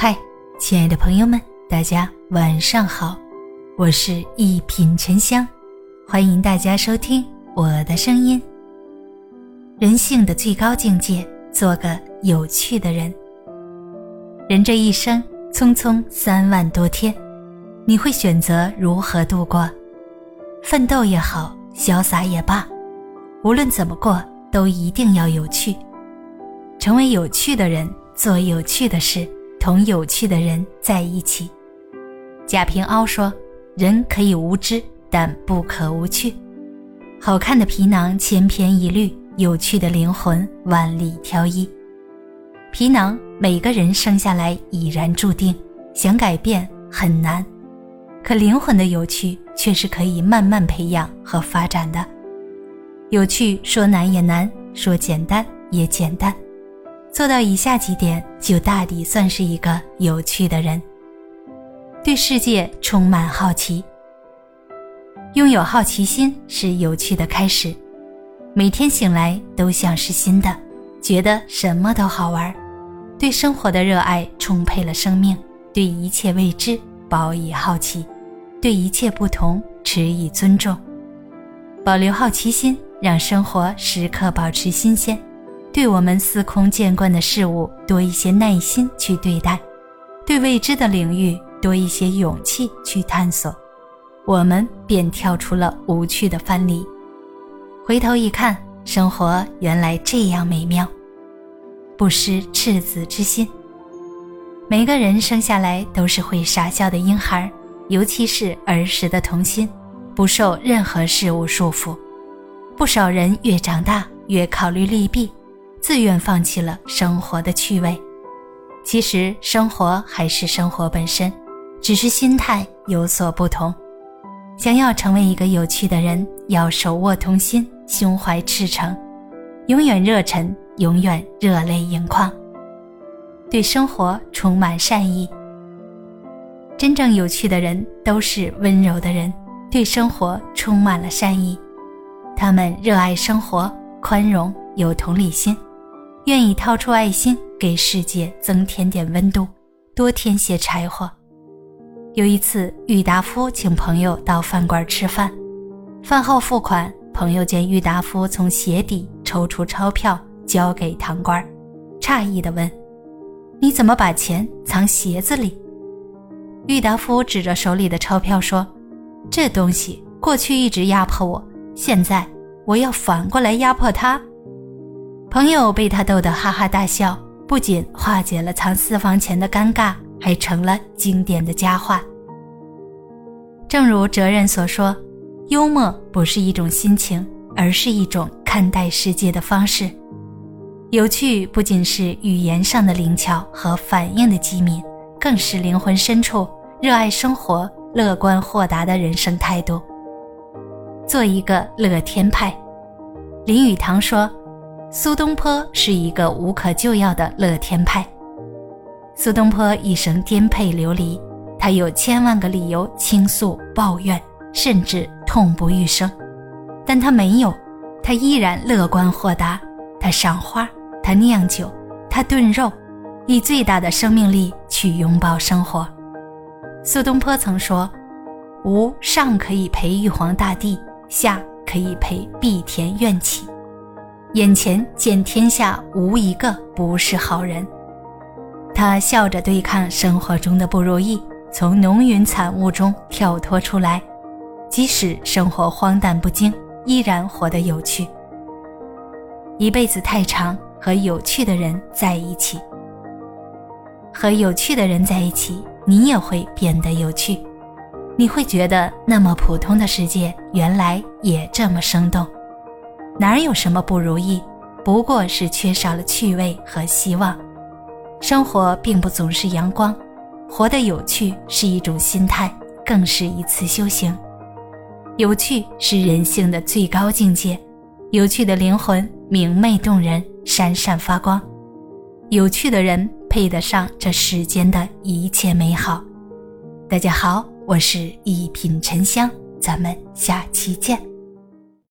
嗨，亲爱的朋友们，大家晚上好，我是一品沉香，欢迎大家收听我的声音。人性的最高境界，做个有趣的人。人这一生匆匆三万多天，你会选择如何度过？奋斗也好，潇洒也罢，无论怎么过，都一定要有趣。成为有趣的人，做有趣的事。同有趣的人在一起。贾平凹说：“人可以无知，但不可无趣。好看的皮囊千篇一律，有趣的灵魂万里挑一。皮囊每个人生下来已然注定，想改变很难。可灵魂的有趣却是可以慢慢培养和发展的。有趣说难也难，说简单也简单。”做到以下几点，就大抵算是一个有趣的人。对世界充满好奇，拥有好奇心是有趣的开始。每天醒来都像是新的，觉得什么都好玩。对生活的热爱充沛了生命，对一切未知保以好奇，对一切不同持以尊重。保留好奇心，让生活时刻保持新鲜。对我们司空见惯的事物多一些耐心去对待，对未知的领域多一些勇气去探索，我们便跳出了无趣的藩篱。回头一看，生活原来这样美妙。不失赤子之心。每个人生下来都是会傻笑的婴孩，尤其是儿时的童心，不受任何事物束缚。不少人越长大越考虑利弊。自愿放弃了生活的趣味，其实生活还是生活本身，只是心态有所不同。想要成为一个有趣的人，要手握童心，胸怀赤诚，永远热忱，永远热泪盈眶，对生活充满善意。真正有趣的人都是温柔的人，对生活充满了善意，他们热爱生活，宽容，有同理心。愿意掏出爱心给世界增添点温度，多添些柴火。有一次，郁达夫请朋友到饭馆吃饭，饭后付款，朋友见郁达夫从鞋底抽出钞票交给堂官，诧异地问：“你怎么把钱藏鞋子里？”郁达夫指着手里的钞票说：“这东西过去一直压迫我，现在我要反过来压迫他。”朋友被他逗得哈哈大笑，不仅化解了藏私房钱的尴尬，还成了经典的佳话。正如哲人所说，幽默不是一种心情，而是一种看待世界的方式。有趣不仅是语言上的灵巧和反应的机敏，更是灵魂深处热爱生活、乐观豁达的人生态度。做一个乐天派，林语堂说。苏东坡是一个无可救药的乐天派。苏东坡一生颠沛流离，他有千万个理由倾诉抱怨，甚至痛不欲生，但他没有，他依然乐观豁达。他赏花，他酿酒，他炖肉，以最大的生命力去拥抱生活。苏东坡曾说：“吾上可以陪玉皇大帝，下可以陪碧田院起。”眼前见天下无一个不是好人，他笑着对抗生活中的不如意，从浓云惨雾中跳脱出来，即使生活荒诞不经，依然活得有趣。一辈子太长，和有趣的人在一起，和有趣的人在一起，你也会变得有趣，你会觉得那么普通的世界，原来也这么生动。哪有什么不如意，不过是缺少了趣味和希望。生活并不总是阳光，活得有趣是一种心态，更是一次修行。有趣是人性的最高境界，有趣的灵魂明媚动人，闪闪发光。有趣的人配得上这世间的一切美好。大家好，我是一品沉香，咱们下期见。